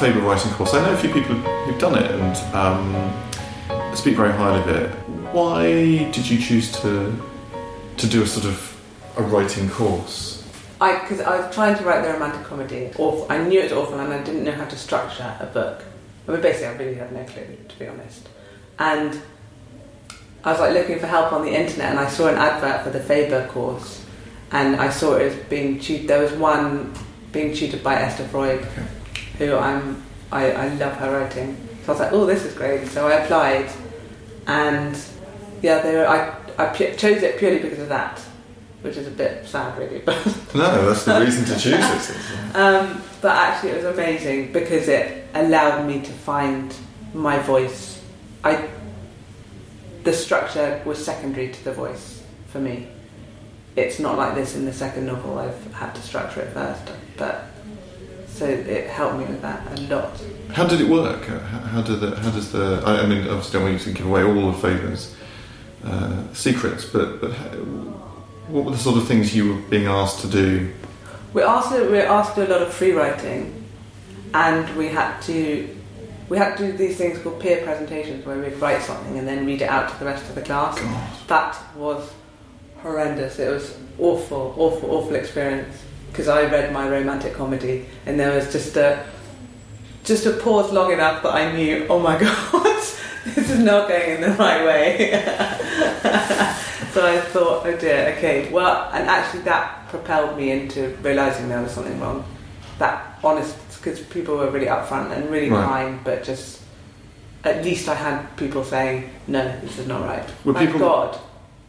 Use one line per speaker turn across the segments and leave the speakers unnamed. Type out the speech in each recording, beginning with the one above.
Faber writing course. I know a few people who've done it and um, speak very highly of it. Why did you choose to to do a sort of a writing course?
I because I was trying to write the romantic comedy. Awful. I knew it was awful, and I didn't know how to structure a book. I mean, basically, I really had no clue, to be honest. And I was like looking for help on the internet, and I saw an advert for the Faber course, and I saw it as being tutored. There was one being tutored by Esther Freud,
Okay.
Who I'm I, I love her writing. So I was like, oh, this is great. So I applied, and yeah, they were, I I chose it purely because of that, which is a bit sad, really, but.
No, that's the reason to choose it.
Um, but actually, it was amazing because it allowed me to find my voice. I the structure was secondary to the voice for me. It's not like this in the second novel. I've had to structure it first, but so it helped me with that a lot.
How did it work? How, how did the, how does the? I, I mean, obviously, don't want you to give away all of Faber's uh, secrets, but but how, what were the sort of things you were being asked to do?
We also we were asked to do a lot of free writing, and we had to we had to do these things called peer presentations where we'd write something and then read it out to the rest of the class.
God.
That was horrendous. It was awful, awful, awful experience because I read my romantic comedy and there was just a just a pause long enough that I knew, oh my god, this is not going in the right way. so I thought, oh dear, okay, well, and actually that propelled me into realizing there was something wrong. That honest, because people were really upfront and really
Right.
kind, but just at least I had people saying, no, this is not right.
Were
Thank
people-
God.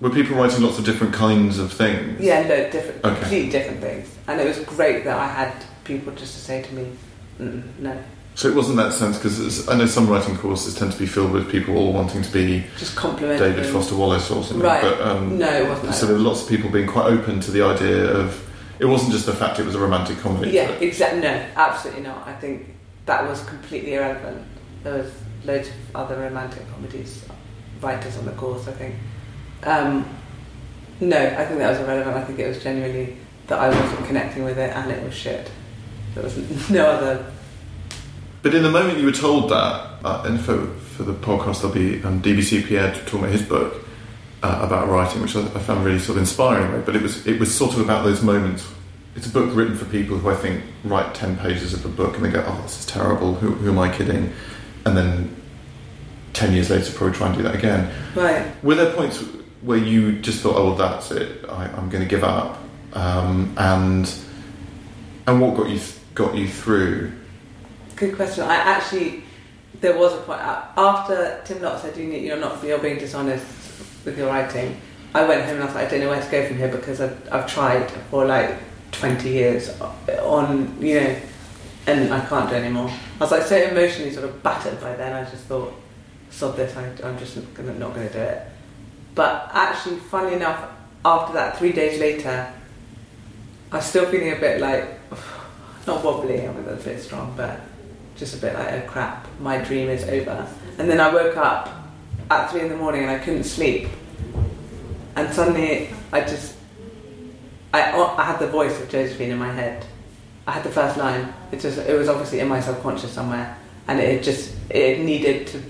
Were people writing lots of different kinds of things?
Yeah, no, different,
Okay.
completely different things. And it was great that I had people just to say to me, no,
So it wasn't that sense because I know some writing courses tend to be filled with people all wanting to be
just compliment
David. Foster Wallace or something.
Right.
But um,
No, it wasn't.
so there were lots of people being quite open to the idea of. It wasn't just the fact it was a romantic comedy.
yeah, exactly. No, absolutely not. I think that was completely irrelevant. There was loads of other romantic comedies writers on the course. I think. Um, no, I think that was irrelevant. I think it was genuinely that I wasn't connecting with it and it was shit. There was no other.
But in the moment you were told that, uh, and for, for the podcast, there'll be um, DBC Pierre talking about his book uh, about writing, which I, I found really sort of inspiring. But it was it was sort of about those moments. It's a book written for people who I think write ten pages of a book and they go, "Oh, this is terrible. Who, who am I kidding?" And then ten years later, probably try and do that again.
Right.
Were there points where you just thought, "Oh, well, that's it. I, I'm going to give up," um, and and what got you got you through?
Good question. I actually, there was a point after Tim Lott said you need, you're not you're being dishonest with your writing. I went home and I was like, I don't know where to go from here because I've, I've tried for like 20 years on you know, and I can't do anymore. I was like so emotionally sort of battered by then. I just thought, sod this. I, I'm just gonna, not going to do it. But actually, funnily enough, after that, three days later, I was still feeling a bit like not wobbly. I mean that's a bit strong, but just a bit like, oh crap, my dream is over. And then I woke up at three in the morning and I couldn't sleep. And suddenly I just, I, I had the voice of Josephine in my head. I had the first line. It just, it was obviously in my subconscious somewhere. And it just, it needed to,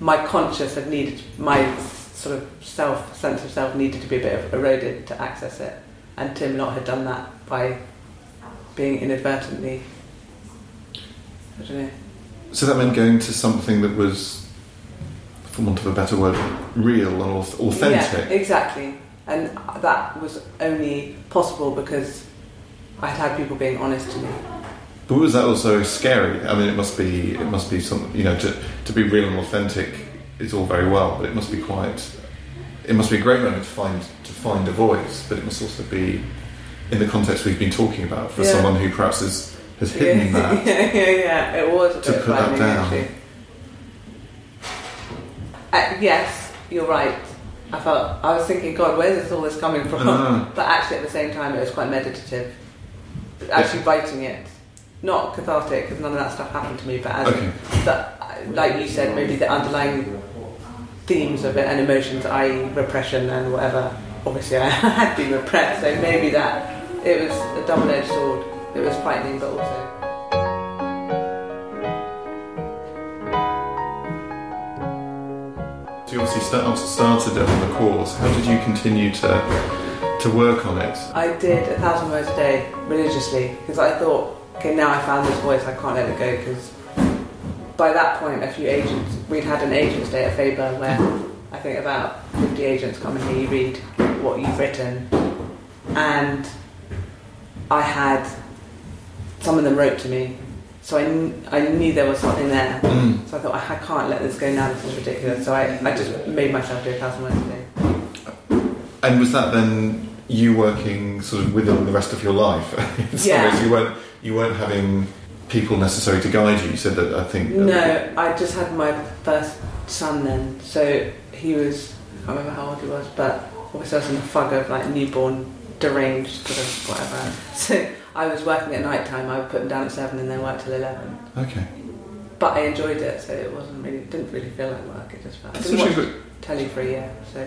my conscious had needed, my sort of self, sense of self needed to be a bit eroded to access it. And Tim Lott had done that by being inadvertently I don't know.
So that meant going to something that was, for want of a better word, real and auth-
Yeah,
authentic.
exactly. And that was only possible because I had had people being honest to me.
But was that also scary? I mean, it must be. It must be some. You know, to to be real and authentic is all very well, but it must be quite. It must be a great moment to find to find a voice, but it must also be in the context we've been talking about for
Yeah.
someone who perhaps has has hidden
yeah,
that.
yeah, yeah, yeah. It was
To put that down.
Uh, yes, you're right. I felt I was thinking, God, where's this all this coming from?
Ah.
But actually, at the same time, it was quite meditative. Actually, writing it, not cathartic, because none of that stuff happened to me. But as
Okay.
that, like you said, maybe the underlying themes of it and emotions, i.e., repression and whatever. Obviously, I had been repressed, so maybe that it was a double edged sword. It was frightening, but also.
So you obviously started it on the course. How did you continue to to work on it?
I did a thousand words a day religiously because I thought, okay, now I found this voice, I can't let it go because by that point, a few agents, we'd had an agents day at Faber where I think about 50 agents come and hear you read what you've written. And I had, some of them wrote to me, so I, kn- I knew there was something there.
Mm.
So I thought, I can't let this go now, this is ridiculous. So I, I just made myself do a thousand words a day.
And was that then you working sort of with them the rest of your life?
Yeah.
ways, you weren't you weren't having people necessary to guide you. You said that I think.
Uh, no, I just had my first son then, so he was, I can't remember how old he was, but obviously I was in the fog of like newborn, deranged, sort of whatever. So I was working at night time, I would put him down at 7 and then work till 11.
Okay.
But I enjoyed it, so it wasn't really, it didn't really feel like work, it just felt. I didn't watch
good.
telly for a year, so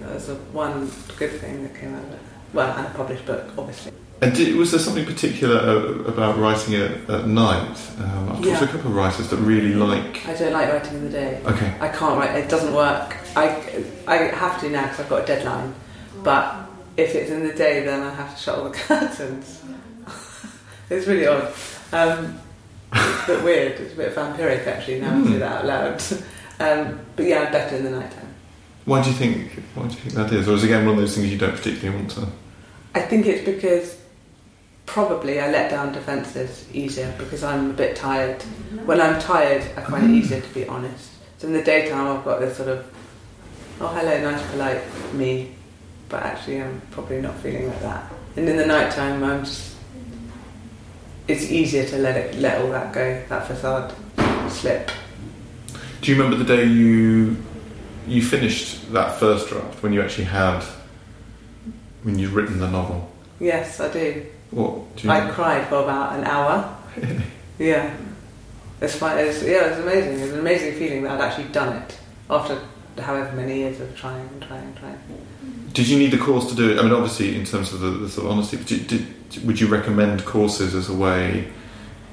that was the one good thing that came out of it. Well, and a published book, obviously.
And did, was there something particular uh, about writing it at night? Um, I've talked
Yeah.
to a couple of writers that really like.
I don't like writing in the day.
Okay.
I can't write. It doesn't work. I I have to now because I've got a deadline. But if it's in the day, then I have to shut all the curtains. it's really odd. Um, it's a bit weird. It's a bit vampiric actually. Now I say that out loud. Um, but yeah, I'm better in the night time.
Why do you think? Why do you think that is? Or is it again one of those things you don't particularly want to?
I think it's because probably I let down defences easier because I'm a bit tired. Mm-hmm. When I'm tired, I find it easier to be honest. So in the daytime, I've got this sort of, oh hello, nice, polite me, but actually I'm probably not feeling like that. And in the night time, I'm just, it's easier to let it, let all that go, that facade slip.
Do you remember the day you you finished that first draft when you actually had when you'd written the novel?
Yes, I do.
What do you?
I cried for about an hour. Yeah. It's fine. It's, yeah, it's amazing. It's an amazing feeling that I'd actually done it after however many years of trying and trying and trying.
Did you need a course to do it? I mean, obviously, in terms of the, the sort of honesty, but did, did, would you recommend courses as a way?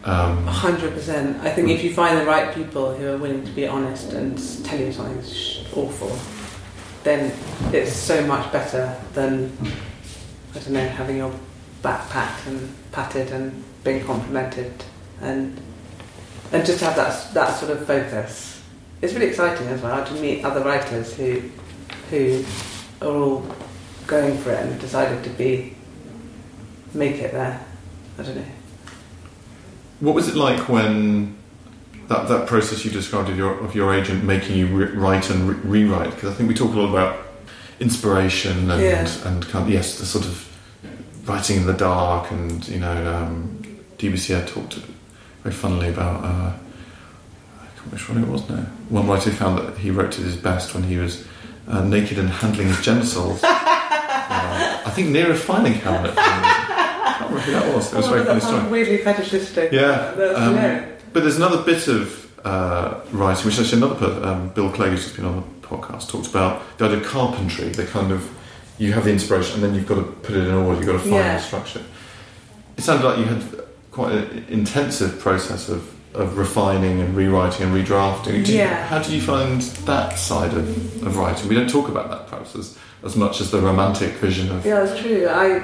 Um,
100%. I think if you find the right people who are willing to be honest and tell you something's awful, then it's so much better than, I don't know, having your back packed and patted and being complimented and and just to have that, that sort of focus. It's really exciting as well to meet other writers who, who are all going for it and decided to be, make it there. I don't know.
what was it like when that, that process you described of your of your agent making you re- write and re- rewrite? Because I think we talk a lot about inspiration and
Yeah.
and kind of, yes, the sort of writing in the dark, and you know, um, DBC had talked very funnily about. Uh, I can't remember which one it was now. One writer found that he wrote at his best when he was uh, naked and handling his genitals. uh, I think near a filing cabinet. I can't remember who that was. It was a very
Oh,
funny story.
weirdly fetishistic.
Yeah, um. But there's another bit of uh, writing, which actually another um, Bill Clegg, who's just been on the podcast, talked about the idea of carpentry. The kind of you have the inspiration, and then you've got to put it in order. You've got to find
Yeah.
the structure. It sounded like you had quite an intensive process of, of refining and rewriting and redrafting. Do you-
Yeah.
how do you find that side of, of writing? We don't talk about that process as, as much as the romantic vision of.
Yeah, that's true. I,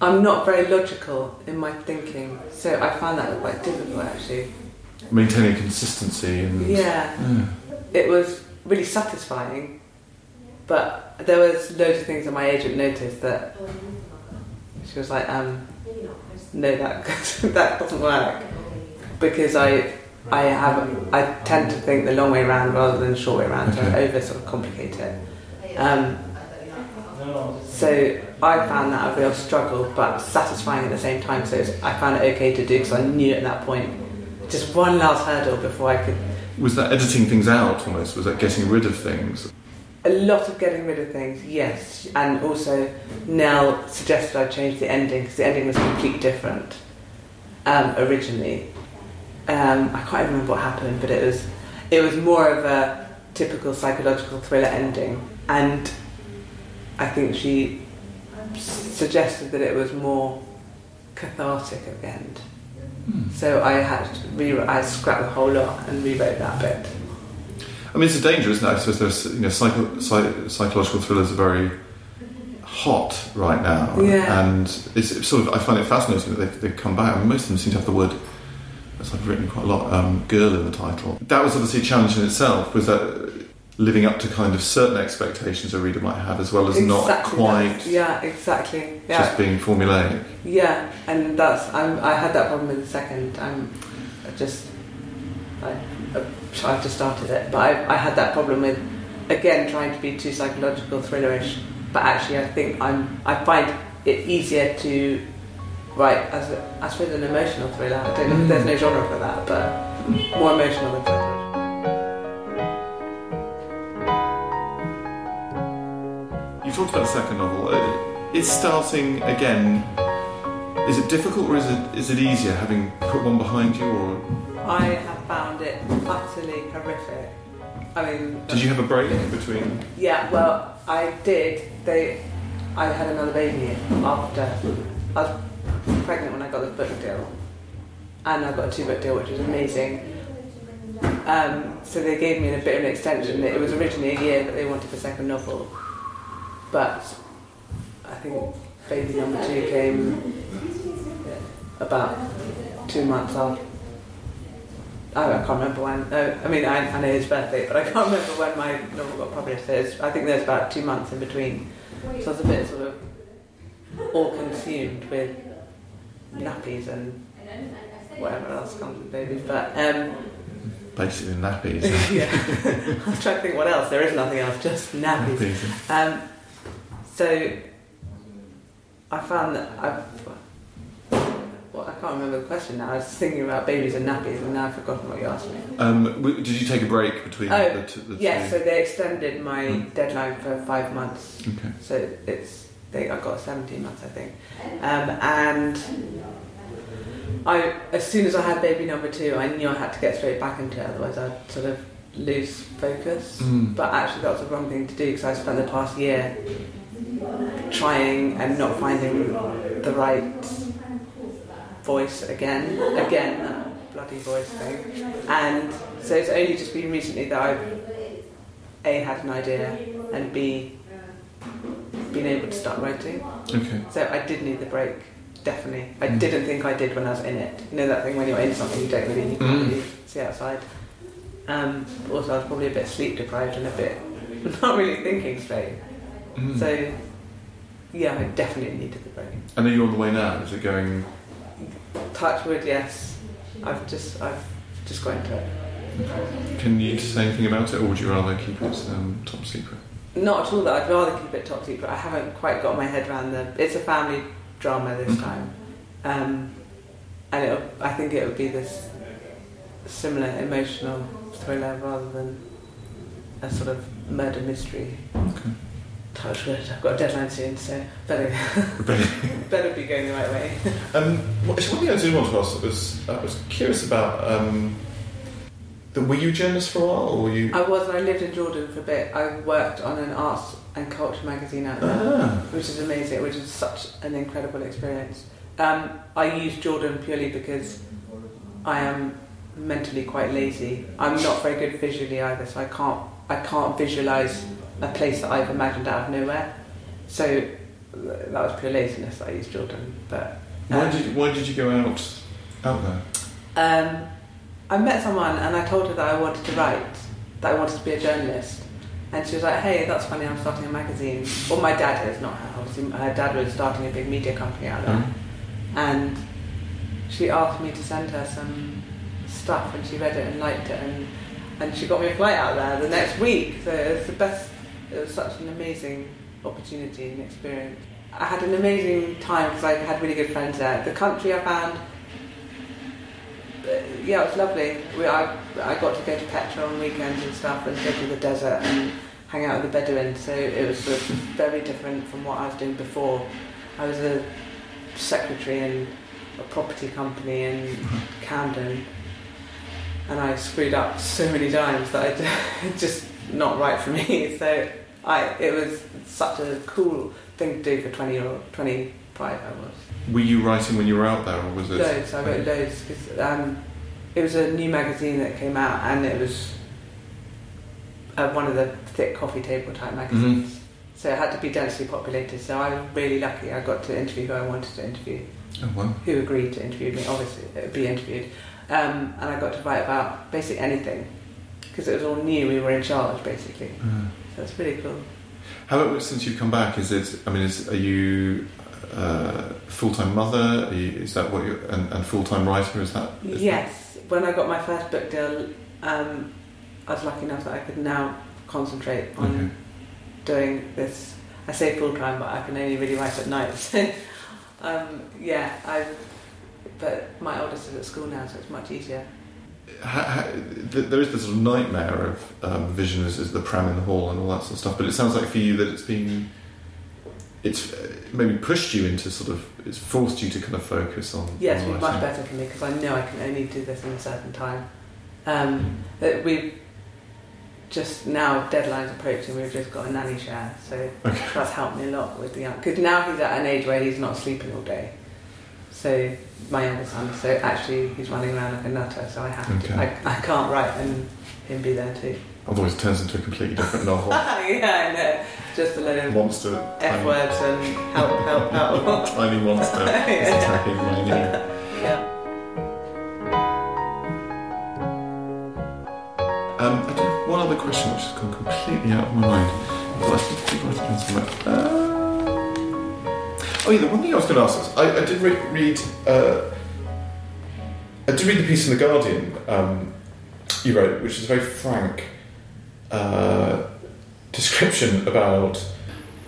I'm not very logical in my thinking, so I find that quite difficult actually.
Maintaining consistency and
Yeah,
Yeah.
it was really satisfying, but there was loads of things that my agent noticed that she was like, um, no, that that doesn't work because I. I have. I tend to think the long way round rather than the short way round, so I
Okay.
over sort of complicate it. Um, So I found that a real struggle, but satisfying at the same time. So it's, I found it okay to do because I knew at that point just one last hurdle before I could.
Was that editing things out almost? Was that getting rid of things?
A lot of getting rid of things, yes, and also Nell suggested I change the ending because the ending was completely different um, originally. Um, I can't even remember what happened, but it was it was more of a typical psychological thriller ending, and I think she s- suggested that it was more cathartic at the end. So I had to re- I scrapped the whole lot and rewrote that bit.
I mean, it's a danger, isn't it? I suppose there's, you know, psycho, psy- psychological thrillers are very hot right now.
Yeah.
And it's, sort of, I find it fascinating that they've, they've come back. I mean, most of them seem to have the word, as I've written quite a lot, um, girl in the title. That was obviously a challenge in itself, was that living up to kind of certain expectations a reader might have, as well as not quite
that. Yeah, exactly. Yeah,
just being formulaic.
yeah, and that's I'm, I had that problem with the second. I'm just I, I just started it, but I, I had that problem with again trying to be too psychological thrillerish. But actually, I think I'm I find it easier to write as a, I suppose an emotional thriller. I don't know. if There's no genre for that, but more emotional than thriller.
You talked about the second novel. Uh, is starting again. Is it difficult or is it is it easier having put one behind you? Or
I have found it utterly horrific. I mean,
did you have a break between?
Yeah, well, I did. They, I had another baby after I was pregnant when I got the book deal, and I got a two book deal, which was amazing. Um, so they gave me a bit of an extension. It was originally a year that they wanted the second novel, but I think baby number two came about two months after. I I can't remember when. No, I mean, I, I know his birthday, but I can't remember when my novel got published. I think there's about two months in between. So I was a bit sort of all consumed with nappies and whatever else comes with babies. But um,
Basically nappies.
yeah, I was trying to think what else. There is nothing else, just nappies.
nappies.
Um, so I found that I've. Well, I can't remember the question now. I was thinking about babies and nappies, and now I've forgotten what you asked me.
Um, did you take a break between
Oh,
the, t- the
Yeah,
two?
so they extended my
Mm.
deadline for five months.
Okay.
So it's they I got 17 months, I think. Um, and I, as soon as I had baby number two, I knew I had to get straight back into it, otherwise I'd sort of lose focus.
Mm.
But actually, that was the wrong thing to do because I spent the past year trying and not finding the right voice again, again, that bloody voice thing. And so it's only just been recently that I've a had an idea and b been able to start writing.
Okay.
So I did need the break, definitely. I
Mm.
didn't think I did when I was in it. You know that thing when you're in something you don't really, you can't
Mm.
really see outside. Um, also, I was probably a bit sleep deprived and a bit not really thinking straight.
Mm.
So yeah, I definitely needed the break.
and are you on the way now? Is it going?
Touch wood, yes. I've just I've just got into it.
Can you say anything about it, or would you rather keep it um, top secret?
Not at all that I'd rather keep it top secret. I haven't quite got my head around the. It's a family drama this
Mhm.
time, um, and it'll, I think it would be this similar emotional thriller rather than a sort of murder mystery.
Okay.
Touch wood. I've got a deadline soon, so better better be going the right way.
Um, one thing I did want to ask was I was curious about. Um, the, were you a journalist for a while, or were you?
I was. I lived in Jordan for a bit. I worked on an arts and culture magazine out there.
Ah,
which is amazing, which is such an incredible experience. Um, I use Jordan purely because I am mentally quite lazy. I'm not very good visually either, so I can't I can't visualize a place that I've imagined out of nowhere. So that was pure laziness that I used Jordan. But
why
um,
did why did you go out out there?
um, I met someone and I told her that I wanted to write, that I wanted to be a journalist. And she was like, hey, that's funny, I'm starting a magazine. Well, my dad is, not her. Obviously, her dad was starting a big media company out there.
Mm.
And she asked me to send her some stuff and she read it and liked it. And, and she got me a flight out there the next week. So it was the best, it was such an amazing opportunity and experience. I had an amazing time because I had really good friends there. The country I found uh, yeah, it was lovely. We, I, I got to go to Petra on weekends and stuff and go to the desert and hang out with the Bedouins. So it was sort of very different from what I was doing before. I was a secretary in a property company in Camden and I screwed up so many times that I just not right for me. So I, it was such a cool thing to do for 20 or 25 I was.
Were you writing when you were out there, or was it?
Loads. I wrote loads because um, it was a new magazine that came out, and it was uh, one of the thick coffee table type magazines. So it had to be densely populated. So I was really lucky. I got to interview who I wanted to interview,
Oh, wow.
who agreed to interview me. Obviously, it would be interviewed, um, and I got to write about basically anything because it was all new. We were in charge basically.
Uh,
So pretty cool.
how about since you've come back? Is it? I mean, is, are you uh, full time mother? Are you, is that what you and, and full time writer? Is that? Is
Yes, when I got my first book deal, um, I was lucky enough that I could now concentrate
That,
on
okay.
doing this. I say full time, but I can only really write at night. So, um, yeah, I. But my oldest is at school now, so it's much easier.
Ha, th- there is this sort of nightmare of um, vision as, as the pram in the hall and all that sort of stuff. But it sounds like for you that it's been, it's uh, maybe pushed you into sort of, it's forced you to kind of focus on.
Yeah, it's
on
been much better for me because I know I can only do this in a certain time. Um, that we've just now deadlines approaching. We've just got a nanny share, so
Okay.
that's helped me a lot with the young. Because now he's at an age where he's not sleeping all day. So my younger son, so actually he's running around like a nutter. So I have
Okay.
to. I, I can't write and him be there too.
Otherwise, it turns into a completely different novel.
yeah, I know. Just a load of
monster,
f words and help, help, help.
tiny monster
Yeah.
attacking my knee.
yeah.
Um, I do have one other question which has gone completely out of my mind. But I think did write it. Uh, oh yeah, the one thing I was going to ask is I, I did re- read uh, I did read the piece in the Guardian um, you wrote, which is a very frank uh, description about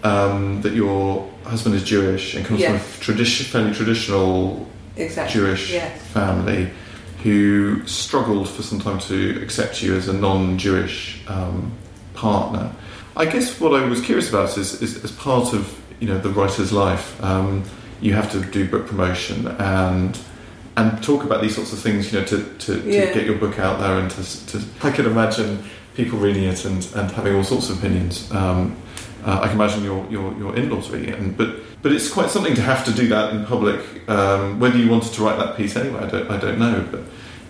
um, that your husband is Jewish and comes
Yes.
from a tradi- fairly traditional
Exactly.
Jewish
Yes.
family who struggled for some time to accept you as a non-Jewish um, partner. I guess what I was curious about is, is as part of you know the writer's life, um, you have to do book promotion and and talk about these sorts of things. You know, to, to, to
Yeah.
get your book out there and to, to I can imagine people reading it and, and having all sorts of opinions. Um, uh, I can imagine your, your, your in-laws reading it, and, but but it's quite something to have to do that in public. Um, whether you wanted to write that piece anyway, I don't, I don't know, but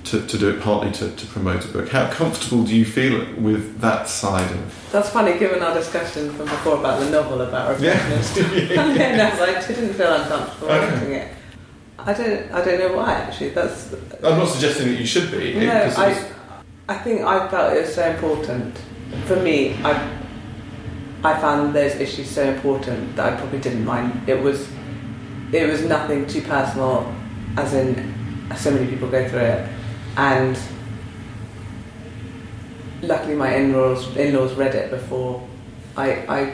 to, to do it partly to, to promote a book. How comfortable do you feel with that side of?
That's funny, given our discussion from before about the novel about reflection and stuff.
Yeah.
no, I didn't feel uncomfortable
Okay.
writing it. I don't. I don't know why. Actually, that's.
I'm not suggesting that you should be.
No,
it was-
I. I think I felt it was so important for me. I. I found those issues so important that I probably didn't mind. It was. It was nothing too personal, as in so many people go through it, and luckily my in-laws in-laws read it before I, I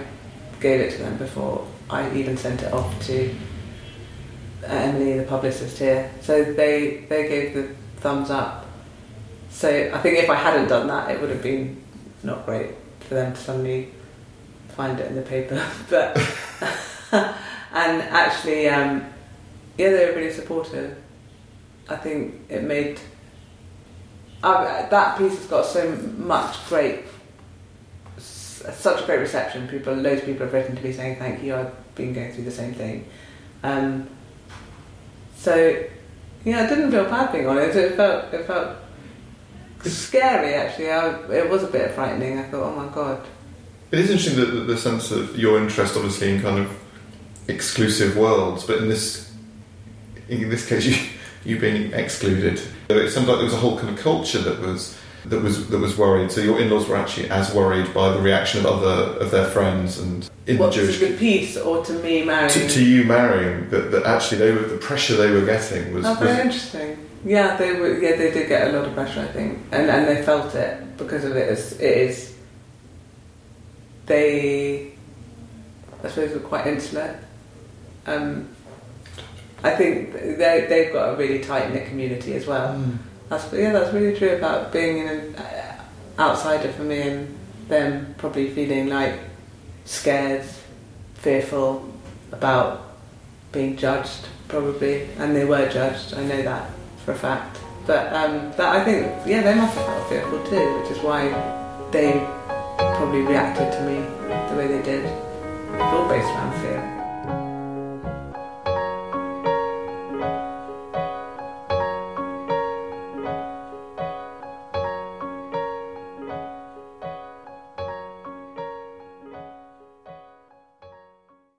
gave it to them before I even sent it off to uh, Emily, the publicist here. So they they gave the thumbs up. So I think if I hadn't done that, it would have been not great for them to suddenly find it in the paper. but and actually, um, yeah, they were really supportive. I think it made that piece has got so much great, such a great reception. People, loads of people have written to me saying thank you. I've been going through the same thing. Um, so yeah, I didn't feel bad being on it. It felt it felt scary actually. I, it was a bit frightening. I thought, oh my god.
It is interesting that the, the sense of your interest, obviously, in kind of exclusive worlds, but in this in this case, you you being excluded. It sounds like there was a whole kind of culture that was that was that was worried. So your in-laws were actually as worried by the reaction of other of their friends and in
what
the Jewish
to the piece or to me marrying?
to, to you marrying that, that actually they were the pressure they were getting was,
Oh, very
was
interesting. Yeah, they were. Yeah, they did get a lot of pressure, I think, and and they felt it because of it. Is it is. They, I suppose, were quite insular. Um, I think they they've got a really tight knit community as well.
Mm.
That's yeah, that's really true about being an uh, outsider for me and them probably feeling like scared, fearful about being judged probably, and they were judged. I know that for a fact. But um, that I think yeah, they must have felt fearful too, which is why they probably reacted to me the way they did. It's all based around fear.